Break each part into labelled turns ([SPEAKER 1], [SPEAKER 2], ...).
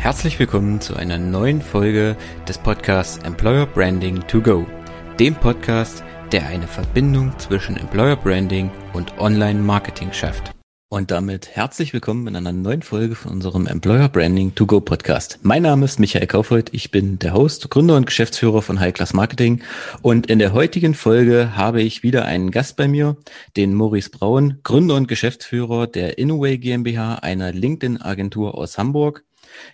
[SPEAKER 1] Herzlich willkommen zu einer neuen Folge des Podcasts Employer Branding to Go, dem Podcast, der eine Verbindung zwischen Employer Branding und Online Marketing schafft. Und damit herzlich willkommen in einer neuen Folge von unserem Employer Branding to Go Podcast. Mein Name ist Michael Kaufhold, ich bin der Host, Gründer und Geschäftsführer von High Class Marketing und in der heutigen Folge habe ich wieder einen Gast bei mir, den Maurice Braun, Gründer und Geschäftsführer der Innoway GmbH, einer LinkedIn Agentur aus Hamburg.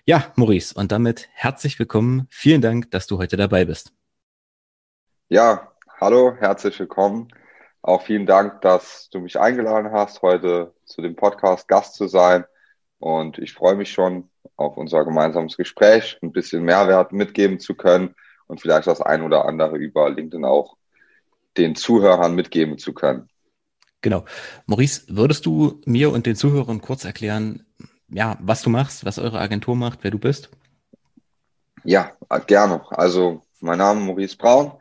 [SPEAKER 1] Ja, Maurice, und damit herzlich willkommen. Vielen Dank, dass du heute dabei bist.
[SPEAKER 2] Ja, hallo, herzlich willkommen. Auch vielen Dank, dass du mich eingeladen hast, heute zu dem Podcast Gast zu sein. Und ich freue mich schon auf unser gemeinsames Gespräch, ein bisschen Mehrwert mitgeben zu können und vielleicht das ein oder andere über LinkedIn auch den Zuhörern mitgeben zu können.
[SPEAKER 1] Genau. Maurice, würdest du mir und den Zuhörern kurz erklären, ja, was du machst, was eure Agentur macht, wer du bist?
[SPEAKER 2] Ja, gerne. Also mein Name ist Maurice Braun.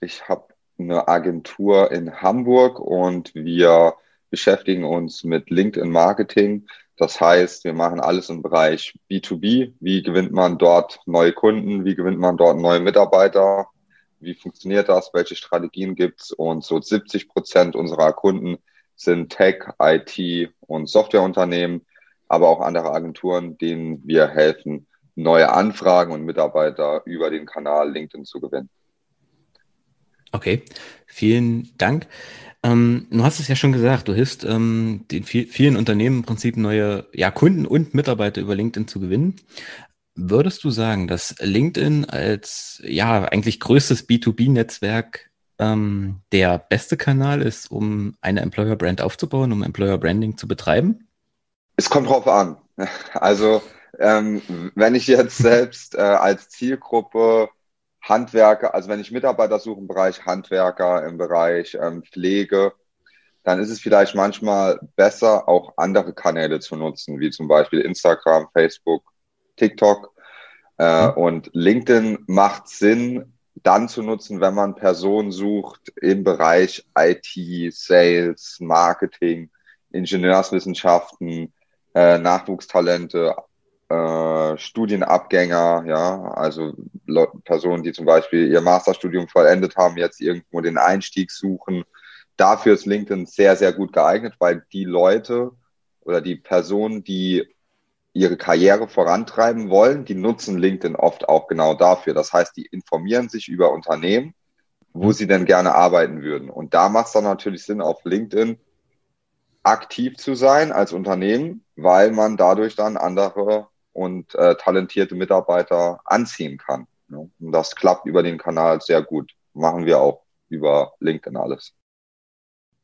[SPEAKER 2] Ich habe eine Agentur in Hamburg und wir beschäftigen uns mit LinkedIn Marketing. Das heißt, wir machen alles im Bereich B2B. Wie gewinnt man dort neue Kunden? Wie gewinnt man dort neue Mitarbeiter? Wie funktioniert das? Welche Strategien gibt's? Und so 70 Prozent unserer Kunden sind Tech, IT und Softwareunternehmen aber auch andere Agenturen, denen wir helfen, neue Anfragen und Mitarbeiter über den Kanal LinkedIn zu gewinnen.
[SPEAKER 1] Okay, vielen Dank. Ähm, du hast es ja schon gesagt, du hilfst ähm, den vielen Unternehmen im Prinzip neue ja, Kunden und Mitarbeiter über LinkedIn zu gewinnen. Würdest du sagen, dass LinkedIn als ja eigentlich größtes B2B-Netzwerk ähm, der beste Kanal ist, um eine Employer Brand aufzubauen, um Employer Branding zu betreiben?
[SPEAKER 2] Es kommt drauf an. Also ähm, wenn ich jetzt selbst äh, als Zielgruppe Handwerker, also wenn ich Mitarbeiter suche im Bereich Handwerker, im Bereich ähm, Pflege, dann ist es vielleicht manchmal besser, auch andere Kanäle zu nutzen, wie zum Beispiel Instagram, Facebook, TikTok. Äh, mhm. Und LinkedIn macht Sinn, dann zu nutzen, wenn man Personen sucht im Bereich IT, Sales, Marketing, Ingenieurswissenschaften, äh, Nachwuchstalente, äh, Studienabgänger, ja, also Le Personen, die zum Beispiel ihr Masterstudium vollendet haben, jetzt irgendwo den Einstieg suchen. Dafür ist LinkedIn sehr, sehr gut geeignet, weil die Leute oder die Personen, die ihre Karriere vorantreiben wollen, die nutzen LinkedIn oft auch genau dafür. Das heißt, die informieren sich über Unternehmen, wo sie denn gerne arbeiten würden. Und da macht es dann natürlich Sinn, auf LinkedIn aktiv zu sein als Unternehmen, weil man dadurch dann andere und äh, talentierte Mitarbeiter anziehen kann. Ne? Und das klappt über den Kanal sehr gut. Machen wir auch über LinkedIn alles.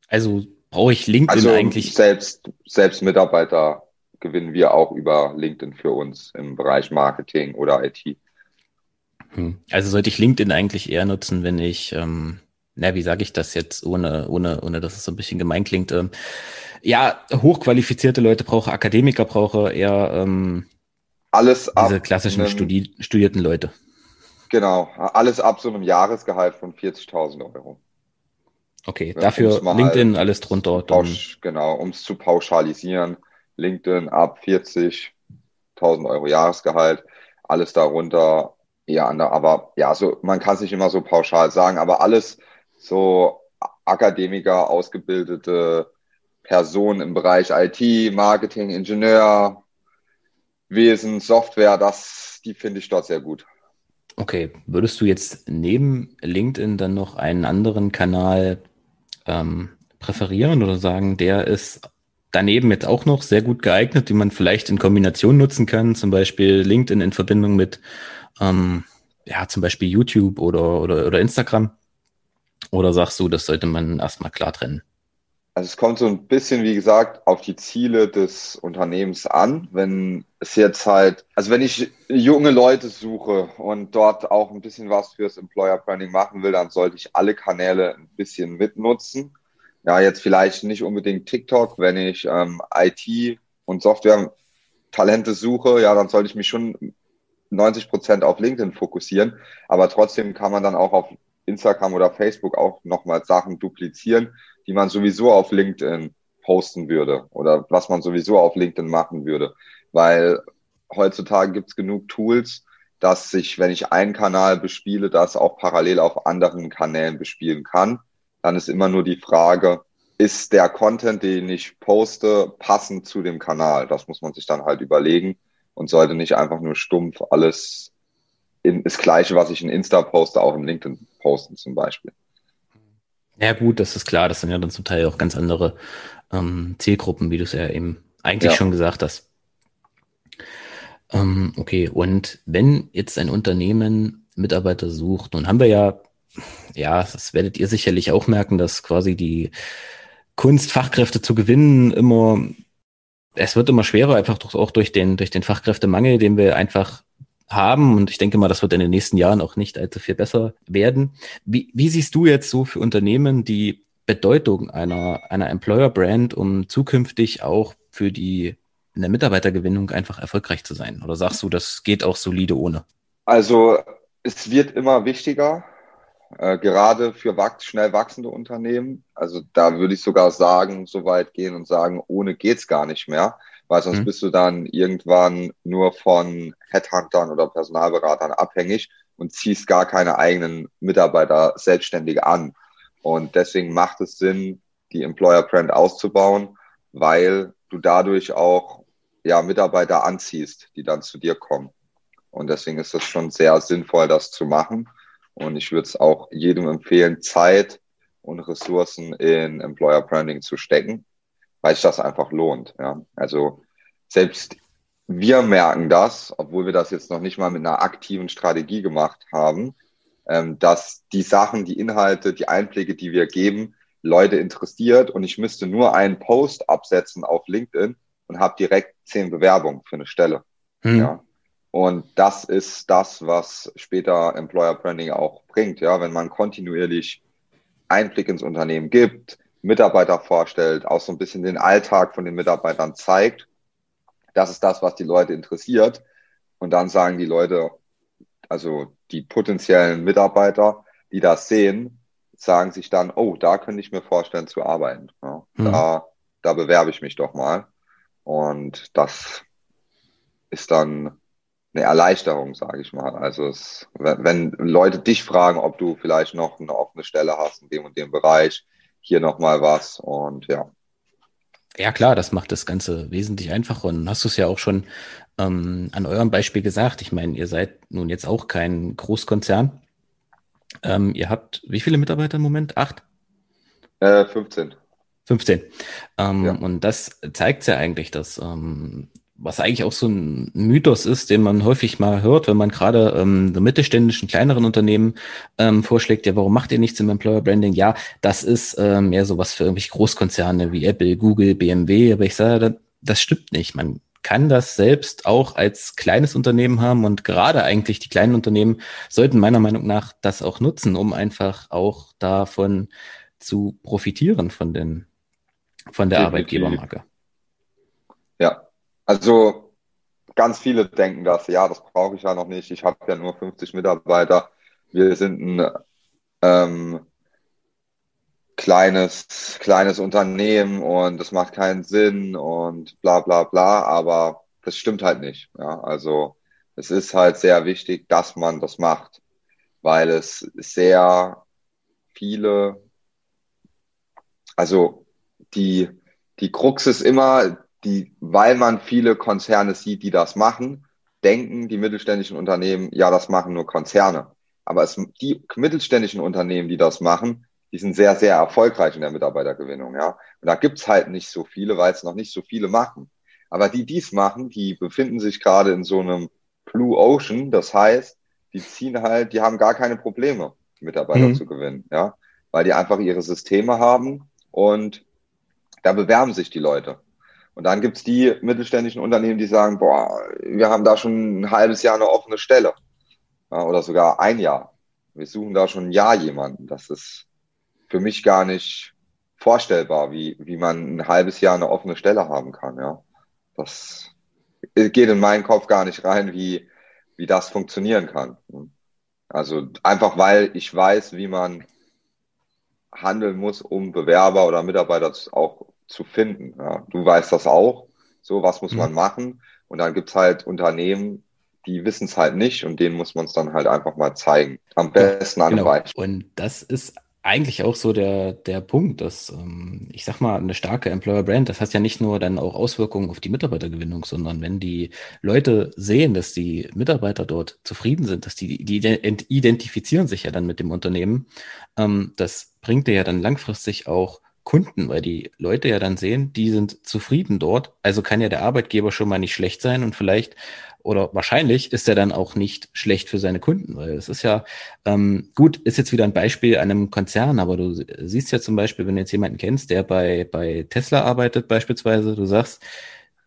[SPEAKER 1] Also brauche ich LinkedIn also eigentlich?
[SPEAKER 2] Selbst, selbst Mitarbeiter gewinnen wir auch über LinkedIn für uns im Bereich Marketing oder IT.
[SPEAKER 1] Hm. Also sollte ich LinkedIn eigentlich eher nutzen, wenn ich, ähm, na, wie sage ich das jetzt, ohne, ohne, ohne dass es so ein bisschen gemein klingt, ähm, ja, hochqualifizierte Leute brauche, Akademiker brauche, eher ähm,
[SPEAKER 2] alles
[SPEAKER 1] ab diese klassischen Studi studierten Leute.
[SPEAKER 2] Genau, alles ab so einem Jahresgehalt von 40.000 Euro.
[SPEAKER 1] Okay, Wenn dafür LinkedIn alles drunter.
[SPEAKER 2] Pausch, genau, um es zu pauschalisieren, LinkedIn ab 40.000 Euro Jahresgehalt, alles darunter eher an der, aber ja, so man kann es nicht immer so pauschal sagen, aber alles so Akademiker, ausgebildete Personen im Bereich IT, Marketing, Ingenieur, Wesen, Software, das, die finde ich dort sehr gut.
[SPEAKER 1] Okay, würdest du jetzt neben LinkedIn dann noch einen anderen Kanal ähm, präferieren oder sagen, der ist daneben jetzt auch noch sehr gut geeignet, die man vielleicht in Kombination nutzen kann, zum Beispiel LinkedIn in Verbindung mit ähm, ja, zum Beispiel YouTube oder, oder, oder Instagram? Oder sagst du, das sollte man erstmal klar trennen?
[SPEAKER 2] Also es kommt so ein bisschen, wie gesagt, auf die Ziele des Unternehmens an. Wenn es jetzt halt, also wenn ich junge Leute suche und dort auch ein bisschen was fürs Employer Branding machen will, dann sollte ich alle Kanäle ein bisschen mitnutzen. Ja, jetzt vielleicht nicht unbedingt TikTok, wenn ich ähm, IT und Software Talente suche, ja, dann sollte ich mich schon 90 Prozent auf LinkedIn fokussieren. Aber trotzdem kann man dann auch auf Instagram oder Facebook auch nochmal Sachen duplizieren die man sowieso auf LinkedIn posten würde oder was man sowieso auf LinkedIn machen würde. Weil heutzutage gibt's genug Tools, dass ich, wenn ich einen Kanal bespiele, das auch parallel auf anderen Kanälen bespielen kann. Dann ist immer nur die Frage, ist der Content, den ich poste, passend zu dem Kanal? Das muss man sich dann halt überlegen und sollte nicht einfach nur stumpf alles in, das Gleiche, was ich in Insta poste, auch in LinkedIn posten zum Beispiel.
[SPEAKER 1] Ja gut, das ist klar. Das sind ja dann zum Teil auch ganz andere ähm, Zielgruppen, wie du es ja eben eigentlich ja. schon gesagt hast. Ähm, okay, und wenn jetzt ein Unternehmen Mitarbeiter sucht, nun haben wir ja, ja, das werdet ihr sicherlich auch merken, dass quasi die Kunst, Fachkräfte zu gewinnen, immer, es wird immer schwerer, einfach auch durch den, durch den Fachkräftemangel, den wir einfach haben. Und ich denke mal, das wird in den nächsten Jahren auch nicht allzu viel besser werden. Wie, wie siehst du jetzt so für Unternehmen die Bedeutung einer, einer Employer-Brand, um zukünftig auch für die in der Mitarbeitergewinnung einfach erfolgreich zu sein? Oder sagst du, das geht auch solide ohne?
[SPEAKER 2] Also es wird immer wichtiger, äh, gerade für wach schnell wachsende Unternehmen. Also da würde ich sogar sagen, so weit gehen und sagen, ohne geht's gar nicht mehr weil sonst mhm. bist du dann irgendwann nur von Headhuntern oder Personalberatern abhängig und ziehst gar keine eigenen Mitarbeiter selbstständig an. Und deswegen macht es Sinn, die Employer Brand auszubauen, weil du dadurch auch ja, Mitarbeiter anziehst, die dann zu dir kommen. Und deswegen ist es schon sehr sinnvoll, das zu machen. Und ich würde es auch jedem empfehlen, Zeit und Ressourcen in Employer Branding zu stecken, weil sich das einfach lohnt. Ja. Also selbst wir merken das, obwohl wir das jetzt noch nicht mal mit einer aktiven Strategie gemacht haben, ähm, dass die Sachen, die Inhalte, die Einblicke, die wir geben, Leute interessiert und ich müsste nur einen Post absetzen auf LinkedIn und habe direkt zehn Bewerbungen für eine Stelle. Hm. Ja. Und das ist das, was später Employer Branding auch bringt. Ja, wenn man kontinuierlich Einblick ins Unternehmen gibt, Mitarbeiter vorstellt, auch so ein bisschen den Alltag von den Mitarbeitern zeigt, das ist das, was die Leute interessiert. Und dann sagen die Leute, also die potenziellen Mitarbeiter, die das sehen, sagen sich dann, oh, da könnte ich mir vorstellen zu arbeiten. Ja, mhm. da, da bewerbe ich mich doch mal. Und das ist dann eine Erleichterung, sage ich mal. Also es, wenn, wenn Leute dich fragen, ob du vielleicht noch eine offene Stelle hast in dem und dem Bereich, hier nochmal was und ja.
[SPEAKER 1] Ja klar, das macht das Ganze wesentlich einfacher und hast du es ja auch schon ähm, an eurem Beispiel gesagt. Ich meine, ihr seid nun jetzt auch kein Großkonzern. Ähm, ihr habt wie viele Mitarbeiter im Moment? Acht?
[SPEAKER 2] Äh, 15.
[SPEAKER 1] 15. Ähm, ja. Und das zeigt ja eigentlich, dass ähm, was eigentlich auch so ein Mythos ist, den man häufig mal hört, wenn man gerade ähm, so mittelständischen, kleineren Unternehmen ähm, vorschlägt, ja, warum macht ihr nichts im Employer Branding? Ja, das ist ähm, mehr sowas für irgendwelche Großkonzerne wie Apple, Google, BMW, aber ich sage, das, das stimmt nicht. Man kann das selbst auch als kleines Unternehmen haben und gerade eigentlich die kleinen Unternehmen sollten meiner Meinung nach das auch nutzen, um einfach auch davon zu profitieren von den von der Definitiv. Arbeitgebermarke.
[SPEAKER 2] Also ganz viele denken das, ja, das brauche ich ja noch nicht. Ich habe ja nur 50 Mitarbeiter. Wir sind ein ähm, kleines, kleines Unternehmen und das macht keinen Sinn und bla bla bla, aber das stimmt halt nicht. Ja, also es ist halt sehr wichtig, dass man das macht, weil es sehr viele, also die, die Krux ist immer, die, weil man viele Konzerne sieht, die das machen, denken die mittelständischen Unternehmen, ja, das machen nur Konzerne. Aber es, die mittelständischen Unternehmen, die das machen, die sind sehr, sehr erfolgreich in der Mitarbeitergewinnung, ja. Und da gibt's halt nicht so viele, weil es noch nicht so viele machen. Aber die dies machen, die befinden sich gerade in so einem Blue Ocean. Das heißt, die ziehen halt, die haben gar keine Probleme, Mitarbeiter mhm. zu gewinnen, ja. Weil die einfach ihre Systeme haben und da bewerben sich die Leute. Und dann gibt's die mittelständischen Unternehmen, die sagen, boah, wir haben da schon ein halbes Jahr eine offene Stelle. Ja, oder sogar ein Jahr. Wir suchen da schon ein Jahr jemanden. Das ist für mich gar nicht vorstellbar, wie, wie man ein halbes Jahr eine offene Stelle haben kann. Ja, das geht in meinen Kopf gar nicht rein, wie, wie das funktionieren kann. Also einfach weil ich weiß, wie man handeln muss, um Bewerber oder Mitarbeiter auch zu finden. Ja. Du weißt das auch. So, was muss mhm. man machen? Und dann gibt's halt Unternehmen, die wissen es halt nicht und denen muss man es dann halt einfach mal zeigen. Am besten ja, an
[SPEAKER 1] genau. Beispiel. Und das ist eigentlich auch so der, der Punkt, dass ähm, ich sag mal, eine starke Employer Brand, das hat ja nicht nur dann auch Auswirkungen auf die Mitarbeitergewinnung, sondern wenn die Leute sehen, dass die Mitarbeiter dort zufrieden sind, dass die, die identifizieren sich ja dann mit dem Unternehmen, ähm, das bringt dir ja dann langfristig auch Kunden, weil die Leute ja dann sehen, die sind zufrieden dort. Also kann ja der Arbeitgeber schon mal nicht schlecht sein und vielleicht oder wahrscheinlich ist er dann auch nicht schlecht für seine Kunden, weil es ist ja ähm, gut, ist jetzt wieder ein Beispiel einem Konzern, aber du siehst ja zum Beispiel, wenn du jetzt jemanden kennst, der bei, bei Tesla arbeitet beispielsweise, du sagst,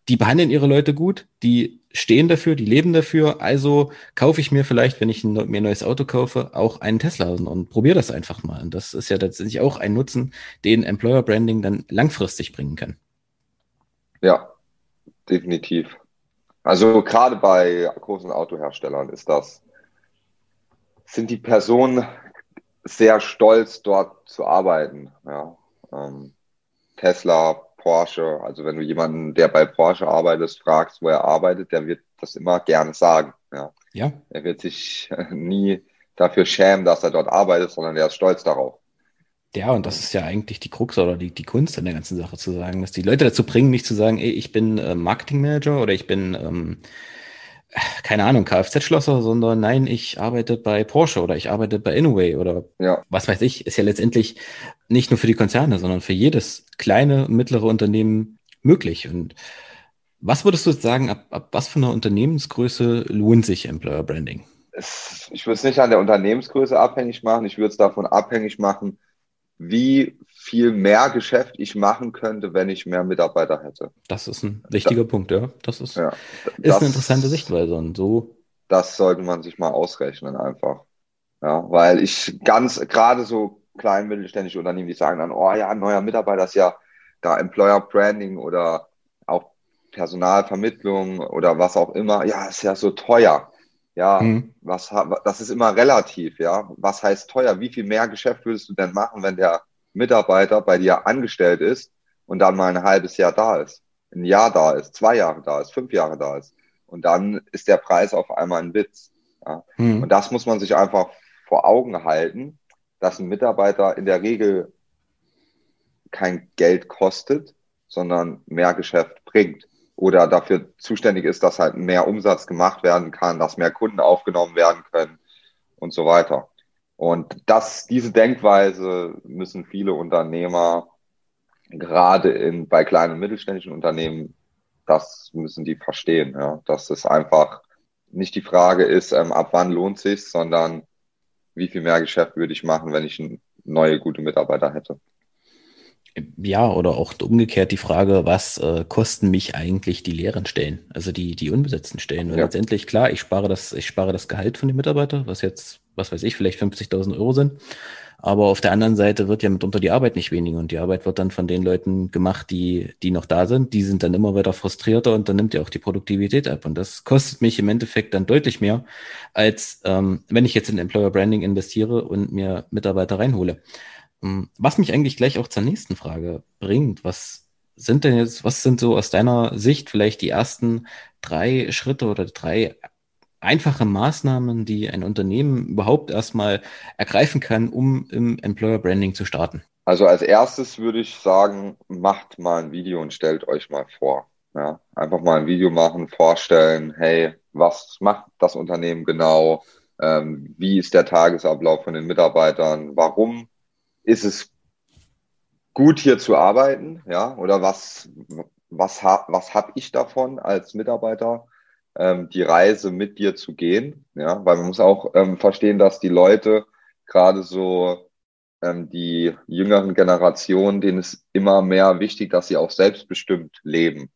[SPEAKER 1] die behandeln ihre Leute gut, die stehen dafür, die leben dafür, also kaufe ich mir vielleicht, wenn ich ein, mir ein neues Auto kaufe, auch einen Tesla und probiere das einfach mal. Und das ist ja tatsächlich auch ein Nutzen, den Employer Branding dann langfristig bringen kann.
[SPEAKER 2] Ja, definitiv. Also gerade bei großen Autoherstellern ist das, sind die Personen sehr stolz, dort zu arbeiten. Ja. Ähm, Tesla, Porsche, also wenn du jemanden, der bei Porsche arbeitet, fragst, wo er arbeitet, der wird das immer gerne sagen. Ja. ja. Er wird sich nie dafür schämen, dass er dort arbeitet, sondern er ist stolz darauf.
[SPEAKER 1] Ja, und das ist ja eigentlich die Krux oder die, die Kunst an der ganzen Sache zu sagen, dass die Leute dazu bringen, nicht zu sagen, ey, ich bin äh, Marketingmanager oder ich bin, ähm, keine Ahnung, Kfz-Schlosser, sondern nein, ich arbeite bei Porsche oder ich arbeite bei Inway oder ja. was weiß ich, ist ja letztendlich nicht nur für die Konzerne, sondern für jedes kleine, mittlere Unternehmen möglich. Und was würdest du sagen, ab, ab was für einer Unternehmensgröße lohnt sich Employer Branding?
[SPEAKER 2] ich würde es nicht an der Unternehmensgröße abhängig machen, ich würde es davon abhängig machen, wie viel mehr Geschäft ich machen könnte, wenn ich mehr Mitarbeiter hätte.
[SPEAKER 1] Das ist ein wichtiger da, Punkt, ja. Das ist, ja, ist das, eine interessante Sichtweise und so.
[SPEAKER 2] Das sollte man sich mal ausrechnen einfach. Ja, weil ich ganz, gerade so klein mittelständische Unternehmen, die sagen dann, oh ja, ein neuer Mitarbeiter ist ja da Employer Branding oder auch Personalvermittlung oder was auch immer. Ja, ist ja so teuer. Ja, mhm. was, das ist immer relativ, ja. Was heißt teuer? Wie viel mehr Geschäft würdest du denn machen, wenn der Mitarbeiter bei dir angestellt ist und dann mal ein halbes Jahr da ist, ein Jahr da ist, zwei Jahre da ist, fünf Jahre da ist? Und dann ist der Preis auf einmal ein Witz. Ja? Mhm. Und das muss man sich einfach vor Augen halten, dass ein Mitarbeiter in der Regel kein Geld kostet, sondern mehr Geschäft bringt oder dafür zuständig ist, dass halt mehr Umsatz gemacht werden kann, dass mehr Kunden aufgenommen werden können und so weiter. Und das, diese Denkweise müssen viele Unternehmer gerade in, bei kleinen und mittelständischen Unternehmen, das müssen die verstehen, ja. Dass es einfach nicht die Frage ist, ähm, ab wann lohnt sich, sondern wie viel mehr Geschäft würde ich machen, wenn ich neue gute Mitarbeiter hätte.
[SPEAKER 1] Ja, oder auch umgekehrt die Frage, was äh, kosten mich eigentlich die leeren Stellen, also die, die unbesetzten Stellen? Weil ja. letztendlich, klar, ich spare das, ich spare das Gehalt von den Mitarbeitern, was jetzt, was weiß ich, vielleicht 50.000 Euro sind. Aber auf der anderen Seite wird ja mitunter die Arbeit nicht weniger und die Arbeit wird dann von den Leuten gemacht, die, die noch da sind. Die sind dann immer weiter frustrierter und dann nimmt ja auch die Produktivität ab. Und das kostet mich im Endeffekt dann deutlich mehr, als ähm, wenn ich jetzt in Employer Branding investiere und mir Mitarbeiter reinhole. Ähm, was mich eigentlich gleich auch zur nächsten Frage bringt, was sind denn jetzt, was sind so aus deiner Sicht vielleicht die ersten drei Schritte oder drei einfache Maßnahmen, die ein Unternehmen überhaupt erstmal ergreifen kann, um im Employer Branding zu starten?
[SPEAKER 2] Also als erstes würde ich sagen, macht mal ein Video und stellt euch mal vor. Ja, einfach mal ein Video machen, vorstellen, hey, was macht das Unternehmen genau? Ähm, wie ist der Tagesablauf von den Mitarbeitern? Warum ist es gut hier zu arbeiten, ja, oder was, was, ha, was habe ich davon als Mitarbeiter, ähm, die Reise mit dir zu gehen, ja, weil man muss auch ähm, verstehen, dass die Leute gerade so ähm, die jüngeren Generationen, denen ist immer mehr wichtig, dass sie auch selbstbestimmt leben,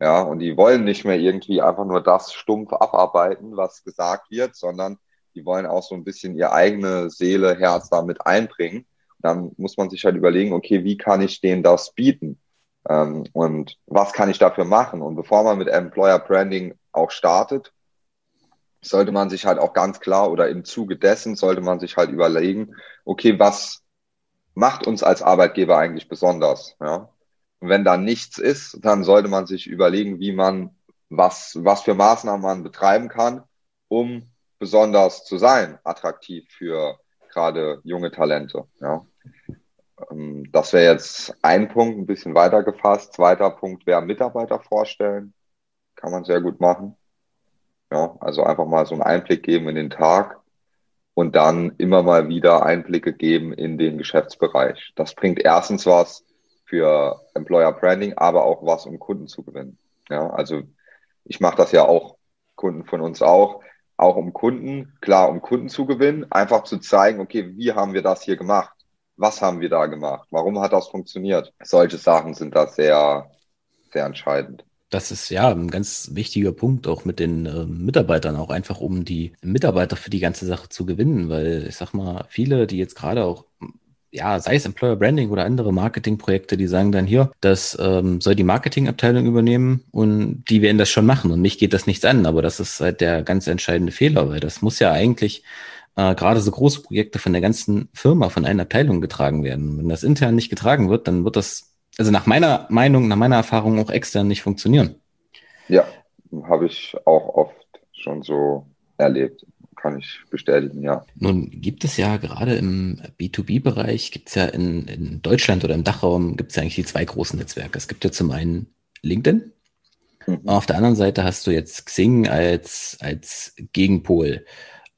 [SPEAKER 2] ja, und die wollen nicht mehr irgendwie einfach nur das stumpf abarbeiten, was gesagt wird, sondern die wollen auch so ein bisschen ihre eigene Seele, Herz damit einbringen dann muss man sich halt überlegen, okay, wie kann ich denen das bieten? Ähm, und was kann ich dafür machen? Und bevor man mit Employer Branding auch startet, sollte man sich halt auch ganz klar oder im Zuge dessen sollte man sich halt überlegen, okay, was macht uns als Arbeitgeber eigentlich besonders? Ja? Und wenn da nichts ist, dann sollte man sich überlegen, wie man was, was für Maßnahmen man betreiben kann, um besonders zu sein, attraktiv für gerade junge Talente. Ja. Ähm, das wäre jetzt ein Punkt, ein bisschen weiter gefasst. Zweiter Punkt wäre Mitarbeiter vorstellen. Kann man sehr gut machen. Ja, also einfach mal so einen Einblick geben in den Tag und dann immer mal wieder Einblicke geben in den Geschäftsbereich. Das bringt erstens was für Employer Branding, aber auch was, um Kunden zu gewinnen. Ja, also ich mache das ja auch, Kunden von uns auch, auch um Kunden, klar, um Kunden zu gewinnen, einfach zu zeigen, okay, wie haben wir das hier gemacht? Was haben wir da gemacht? Warum hat das funktioniert? Solche Sachen sind da sehr, sehr entscheidend.
[SPEAKER 1] Das ist ja ein ganz wichtiger Punkt, auch mit den äh, Mitarbeitern, auch einfach um die Mitarbeiter für die ganze Sache zu gewinnen, weil ich sag mal, viele, die jetzt gerade auch ja, sei es Employer Branding oder andere Marketingprojekte, die sagen dann hier, das ähm, soll die Marketingabteilung übernehmen und die werden das schon machen und mich geht das nichts an. Aber das ist halt der ganz entscheidende Fehler, weil das muss ja eigentlich äh, gerade so große Projekte von der ganzen Firma, von einer Abteilung getragen werden. Wenn das intern nicht getragen wird, dann wird das, also nach meiner Meinung, nach meiner Erfahrung auch extern nicht funktionieren.
[SPEAKER 2] Ja, habe ich auch oft schon so erlebt kann ich bestätigen, ja.
[SPEAKER 1] Nun gibt es ja gerade im B2B-Bereich, gibt es ja in, in Deutschland oder im Dachraum, gibt es ja eigentlich die zwei großen Netzwerke. Es gibt ja zum einen LinkedIn, mhm. auf der anderen Seite hast du jetzt Xing als, als Gegenpol,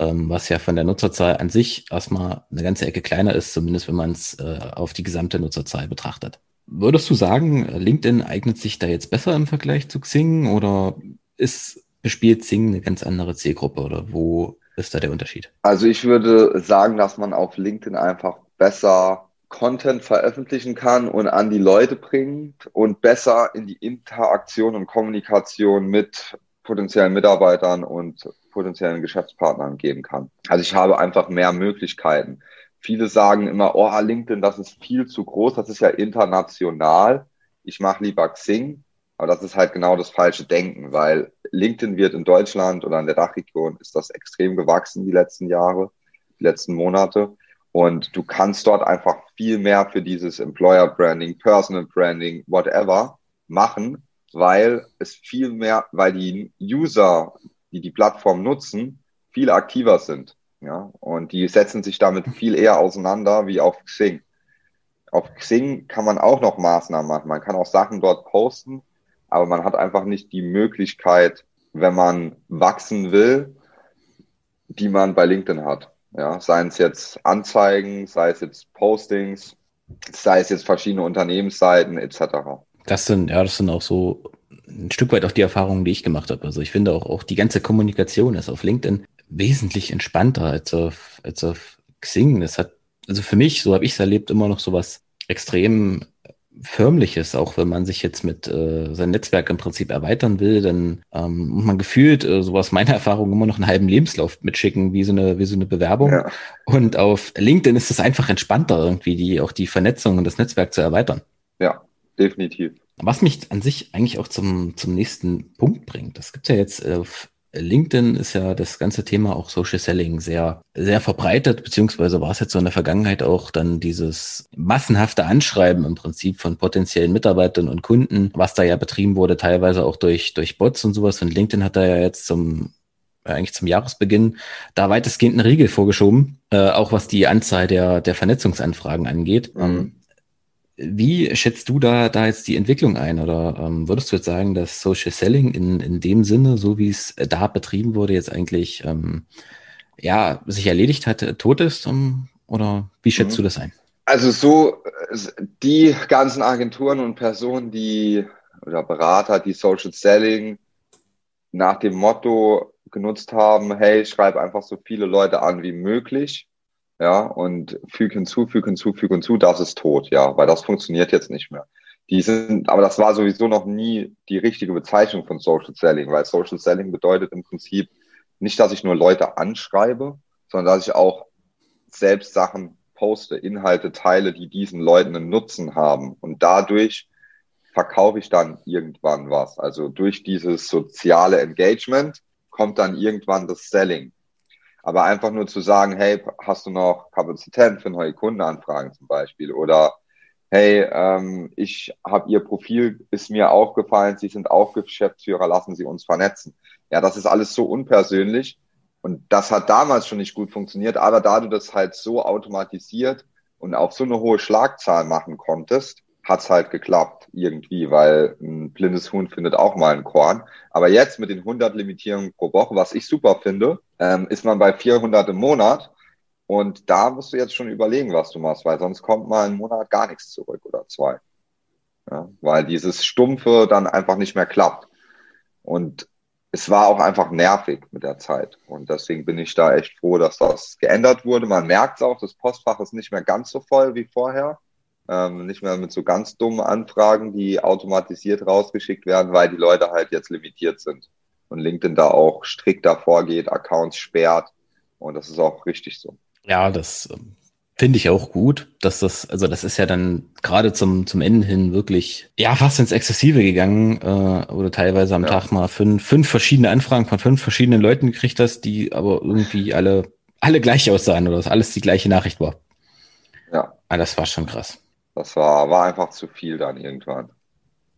[SPEAKER 1] ähm, was ja von der Nutzerzahl an sich erstmal eine ganze Ecke kleiner ist, zumindest wenn man es äh, auf die gesamte Nutzerzahl betrachtet. Würdest du sagen, LinkedIn eignet sich da jetzt besser im Vergleich zu Xing oder ist bespielt Xing eine ganz andere Zielgruppe oder wo ist da der Unterschied?
[SPEAKER 2] Also ich würde sagen, dass man auf LinkedIn einfach besser Content veröffentlichen kann und an die Leute bringt und besser in die Interaktion und Kommunikation mit potenziellen Mitarbeitern und potenziellen Geschäftspartnern geben kann. Also ich habe einfach mehr Möglichkeiten. Viele sagen immer, oh, LinkedIn, das ist viel zu groß, das ist ja international. Ich mache lieber Xing. Aber das ist halt genau das falsche Denken, weil LinkedIn wird in Deutschland oder in der Dachregion ist das extrem gewachsen die letzten Jahre, die letzten Monate. Und du kannst dort einfach viel mehr für dieses Employer Branding, Personal Branding, whatever machen, weil es viel mehr, weil die User, die die Plattform nutzen, viel aktiver sind. Ja, und die setzen sich damit viel eher auseinander wie auf Xing. Auf Xing kann man auch noch Maßnahmen machen. Man kann auch Sachen dort posten, aber man hat einfach nicht die Möglichkeit, wenn man wachsen will, die man bei LinkedIn hat. Ja, seien es jetzt Anzeigen, sei es jetzt Postings, sei es jetzt verschiedene Unternehmensseiten etc.
[SPEAKER 1] Das sind, ja, das sind auch so ein Stück weit auch die Erfahrungen, die ich gemacht habe. Also ich finde auch, auch die ganze Kommunikation ist auf LinkedIn wesentlich entspannter als auf, als auf Xing. Das hat, also für mich, so habe ich es erlebt, immer noch so was extrem Förmliches, auch wenn man sich jetzt mit äh, sein Netzwerk im Prinzip erweitern will, dann ähm, muss man gefühlt, äh, so aus meiner Erfahrung, immer noch einen halben Lebenslauf mitschicken, wie so eine, wie so eine Bewerbung. Ja. Und auf LinkedIn ist es einfach entspannter, irgendwie die, auch die Vernetzung und das Netzwerk zu erweitern.
[SPEAKER 2] Ja, definitiv.
[SPEAKER 1] Was mich an sich eigentlich auch zum, zum nächsten Punkt bringt. Das gibt ja jetzt auf LinkedIn ist ja das ganze Thema auch Social Selling sehr, sehr verbreitet, beziehungsweise war es jetzt so in der Vergangenheit auch dann dieses massenhafte Anschreiben im Prinzip von potenziellen Mitarbeitern und Kunden, was da ja betrieben wurde, teilweise auch durch, durch Bots und sowas. Und LinkedIn hat da ja jetzt zum, äh, eigentlich zum Jahresbeginn da weitestgehend einen Riegel vorgeschoben, äh, auch was die Anzahl der, der Vernetzungsanfragen angeht. Mhm. Wie schätzt du da, da jetzt die Entwicklung ein? Oder ähm, würdest du jetzt sagen, dass Social Selling in, in dem Sinne, so wie es da betrieben wurde, jetzt eigentlich ähm, ja, sich erledigt hat, äh, tot ist? Um, oder wie schätzt mhm. du das ein?
[SPEAKER 2] Also so, die ganzen Agenturen und Personen, die oder Berater, die Social Selling nach dem Motto genutzt haben, hey, schreib einfach so viele Leute an wie möglich ja, und füg hinzu, füg hinzu, füg hinzu, das ist tot, ja, weil das funktioniert jetzt nicht mehr. Die sind, aber das war sowieso noch nie die richtige Bezeichnung von Social Selling, weil Social Selling bedeutet im Prinzip nicht, dass ich nur Leute anschreibe, sondern dass ich auch selbst Sachen poste, Inhalte teile, die diesen Leuten einen Nutzen haben. Und dadurch verkaufe ich dann irgendwann was. Also durch dieses soziale Engagement kommt dann irgendwann das Selling. Aber einfach nur zu sagen, hey, hast du noch Kapazität für neue Kundenanfragen zum Beispiel? Oder hey, ähm, ich habe Ihr Profil, ist mir aufgefallen, Sie sind auch Geschäftsführer, lassen Sie uns vernetzen. Ja, das ist alles so unpersönlich und das hat damals schon nicht gut funktioniert, aber da du das halt so automatisiert und auf so eine hohe Schlagzahl machen konntest, hat's halt geklappt irgendwie, weil ein blindes Huhn findet auch mal ein Korn. Aber jetzt mit den 100 Limitierungen pro Woche, was ich super finde, ähm, ist man bei 400 im Monat. Und da musst du jetzt schon überlegen, was du machst, weil sonst kommt mal ein Monat gar nichts zurück oder zwei. Ja, weil dieses Stumpfe dann einfach nicht mehr klappt. Und es war auch einfach nervig mit der Zeit. Und deswegen bin ich da echt froh, dass das geändert wurde. Man merkt es auch, das Postfach ist nicht mehr ganz so voll wie vorher. Ähm, nicht mehr mit so ganz dummen Anfragen, die automatisiert rausgeschickt werden, weil die Leute halt jetzt limitiert sind. Und LinkedIn da auch strikter vorgeht, Accounts sperrt. Und das ist auch richtig so.
[SPEAKER 1] Ja, das ähm, Finde ich auch gut, dass das, also das ist ja dann gerade zum, zum Ende hin wirklich, ja, fast ins Exzessive gegangen, äh, oder teilweise am ja. Tag mal fünf, fünf verschiedene Anfragen von fünf verschiedenen Leuten gekriegt hast, die aber irgendwie alle, alle gleich aussahen oder dass alles die gleiche Nachricht war. Ja. Ah, das war schon krass.
[SPEAKER 2] Das war, war einfach zu viel dann irgendwann.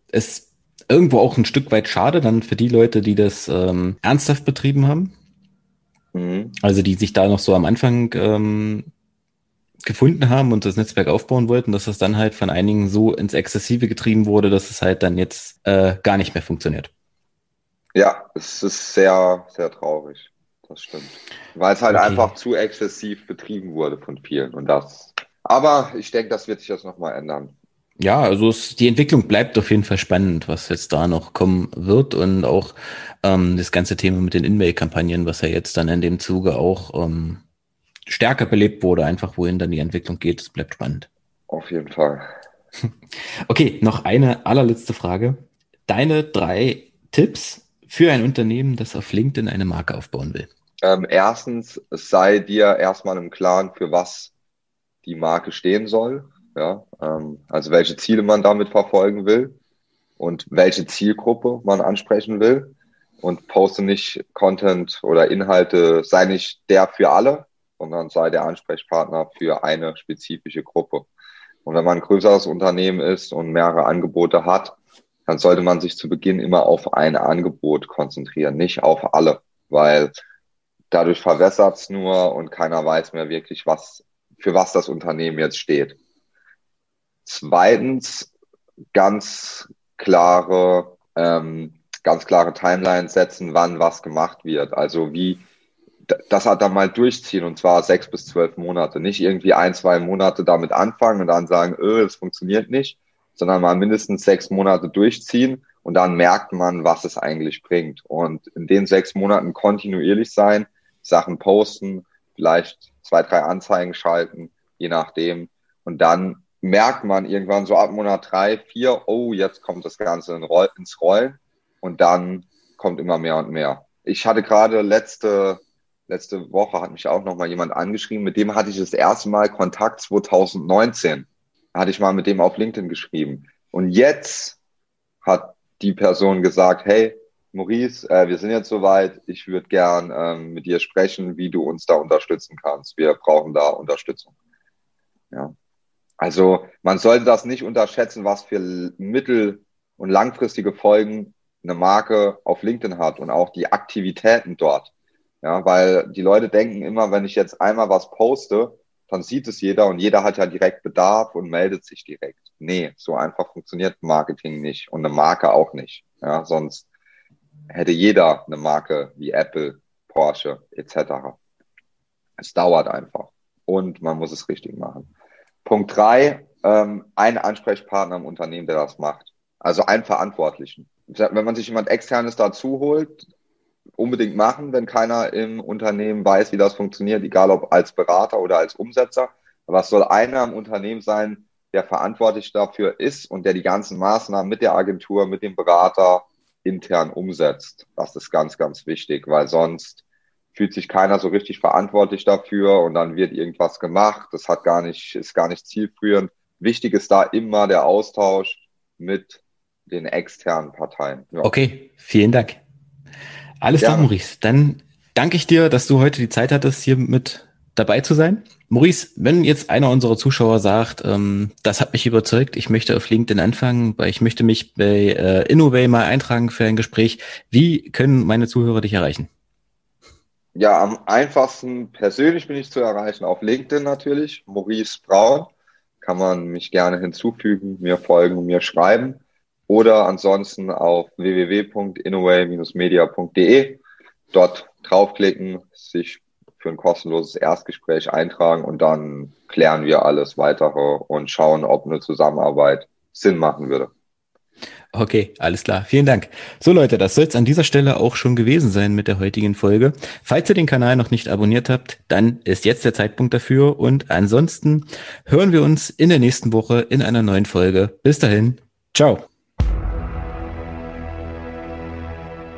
[SPEAKER 1] Es irgendwo auch ein Stück weit schade dann für die Leute, die das ähm, ernsthaft betrieben haben. Mhm. Also die sich da noch so am Anfang ähm, gefunden haben und das Netzwerk aufbauen wollten, dass das dann halt von einigen so ins Exzessive getrieben wurde, dass es halt dann jetzt äh, gar nicht mehr funktioniert.
[SPEAKER 2] Ja, es ist sehr, sehr traurig. Das stimmt. Weil es halt okay. einfach zu exzessiv betrieben wurde von vielen und das. Aber ich denke, das wird sich jetzt nochmal ändern.
[SPEAKER 1] Ja, also es, die Entwicklung bleibt auf jeden Fall spannend, was jetzt da noch kommen wird und auch ähm, das ganze Thema mit den In-Mail-Kampagnen, was ja jetzt dann in dem Zuge auch ähm, stärker belebt wurde, einfach wohin dann die Entwicklung geht. Es bleibt spannend.
[SPEAKER 2] Auf jeden Fall.
[SPEAKER 1] Okay, noch eine allerletzte Frage. Deine drei Tipps für ein Unternehmen, das auf LinkedIn eine Marke aufbauen will.
[SPEAKER 2] Ähm, erstens, es sei dir erstmal im Klaren, für was die Marke stehen soll. Ja, ähm, also welche Ziele man damit verfolgen will und welche Zielgruppe man ansprechen will. Und poste nicht Content oder Inhalte, sei nicht der für alle, sondern sei der Ansprechpartner für eine spezifische Gruppe. Und wenn man ein größeres Unternehmen ist und mehrere Angebote hat, dann sollte man sich zu Beginn immer auf ein Angebot konzentrieren, nicht auf alle, weil dadurch verwässert es nur und keiner weiß mehr wirklich, was, für was das Unternehmen jetzt steht. Zweitens, ganz klare, ähm, ganz klare Timelines setzen, wann was gemacht wird. Also wie, das hat dann mal durchziehen und zwar sechs bis zwölf Monate. Nicht irgendwie ein, zwei Monate damit anfangen und dann sagen, öh, das funktioniert nicht, sondern mal mindestens sechs Monate durchziehen und dann merkt man, was es eigentlich bringt. Und in den sechs Monaten kontinuierlich sein, Sachen posten, vielleicht zwei, drei Anzeigen schalten, je nachdem. Und dann merkt man irgendwann so ab Monat drei, vier, oh, jetzt kommt das Ganze ins Rollen und dann kommt immer mehr und mehr. Ich hatte gerade letzte letzte Woche hat mich auch noch mal jemand angeschrieben, mit dem hatte ich das erste Mal Kontakt 2019. Da hatte ich mal mit dem auf LinkedIn geschrieben. Und jetzt hat die Person gesagt, hey, Maurice, äh, wir sind jetzt soweit. Ich würde gern ähm, mit dir sprechen, wie du uns da unterstützen kannst. Wir brauchen da Unterstützung. Ja. Also man sollte das nicht unterschätzen, was für mittel- und langfristige Folgen eine Marke auf LinkedIn hat und auch die Aktivitäten dort. Ja, weil die Leute denken immer, wenn ich jetzt einmal was poste, dann sieht es jeder und jeder hat ja direkt Bedarf und meldet sich direkt. Nee, so einfach funktioniert Marketing nicht und eine Marke auch nicht. Ja, sonst hätte jeder eine Marke wie Apple, Porsche etc. Es dauert einfach und man muss es richtig machen. Punkt drei, ähm, ein Ansprechpartner im Unternehmen, der das macht. Also einen Verantwortlichen. Wenn man sich jemand externes dazu holt, unbedingt machen, wenn keiner im Unternehmen weiß, wie das funktioniert, egal ob als Berater oder als Umsetzer. Aber es soll einer im Unternehmen sein, der verantwortlich dafür ist und der die ganzen Maßnahmen mit der Agentur, mit dem Berater intern umsetzt. Das ist ganz, ganz wichtig, weil sonst fühlt sich keiner so richtig verantwortlich dafür und dann wird irgendwas gemacht. Das hat gar nicht, ist gar nicht zielführend. Wichtig ist da immer der Austausch mit den externen Parteien.
[SPEAKER 1] Ja. Okay, vielen Dank. Alles klar, Maurice. Dann danke ich dir, dass du heute die Zeit hattest, hier mit dabei zu sein. Maurice, wenn jetzt einer unserer Zuschauer sagt, ähm, das hat mich überzeugt, ich möchte auf LinkedIn anfangen, weil ich möchte mich bei äh, Innovay mal eintragen für ein Gespräch, wie können meine Zuhörer dich erreichen?
[SPEAKER 2] Ja, am einfachsten persönlich bin ich zu erreichen auf LinkedIn natürlich, Maurice Braun. Kann man mich gerne hinzufügen, mir folgen, mir schreiben. Oder ansonsten auf www.innovay-media.de. Dort draufklicken, sich für ein kostenloses Erstgespräch eintragen und dann klären wir alles weitere und schauen, ob eine Zusammenarbeit Sinn machen würde.
[SPEAKER 1] Okay, alles klar. Vielen Dank. So Leute, das soll es an dieser Stelle auch schon gewesen sein mit der heutigen Folge. Falls ihr den Kanal noch nicht abonniert habt, dann ist jetzt der Zeitpunkt dafür. Und ansonsten hören wir uns in der nächsten Woche in einer neuen Folge. Bis dahin. Ciao.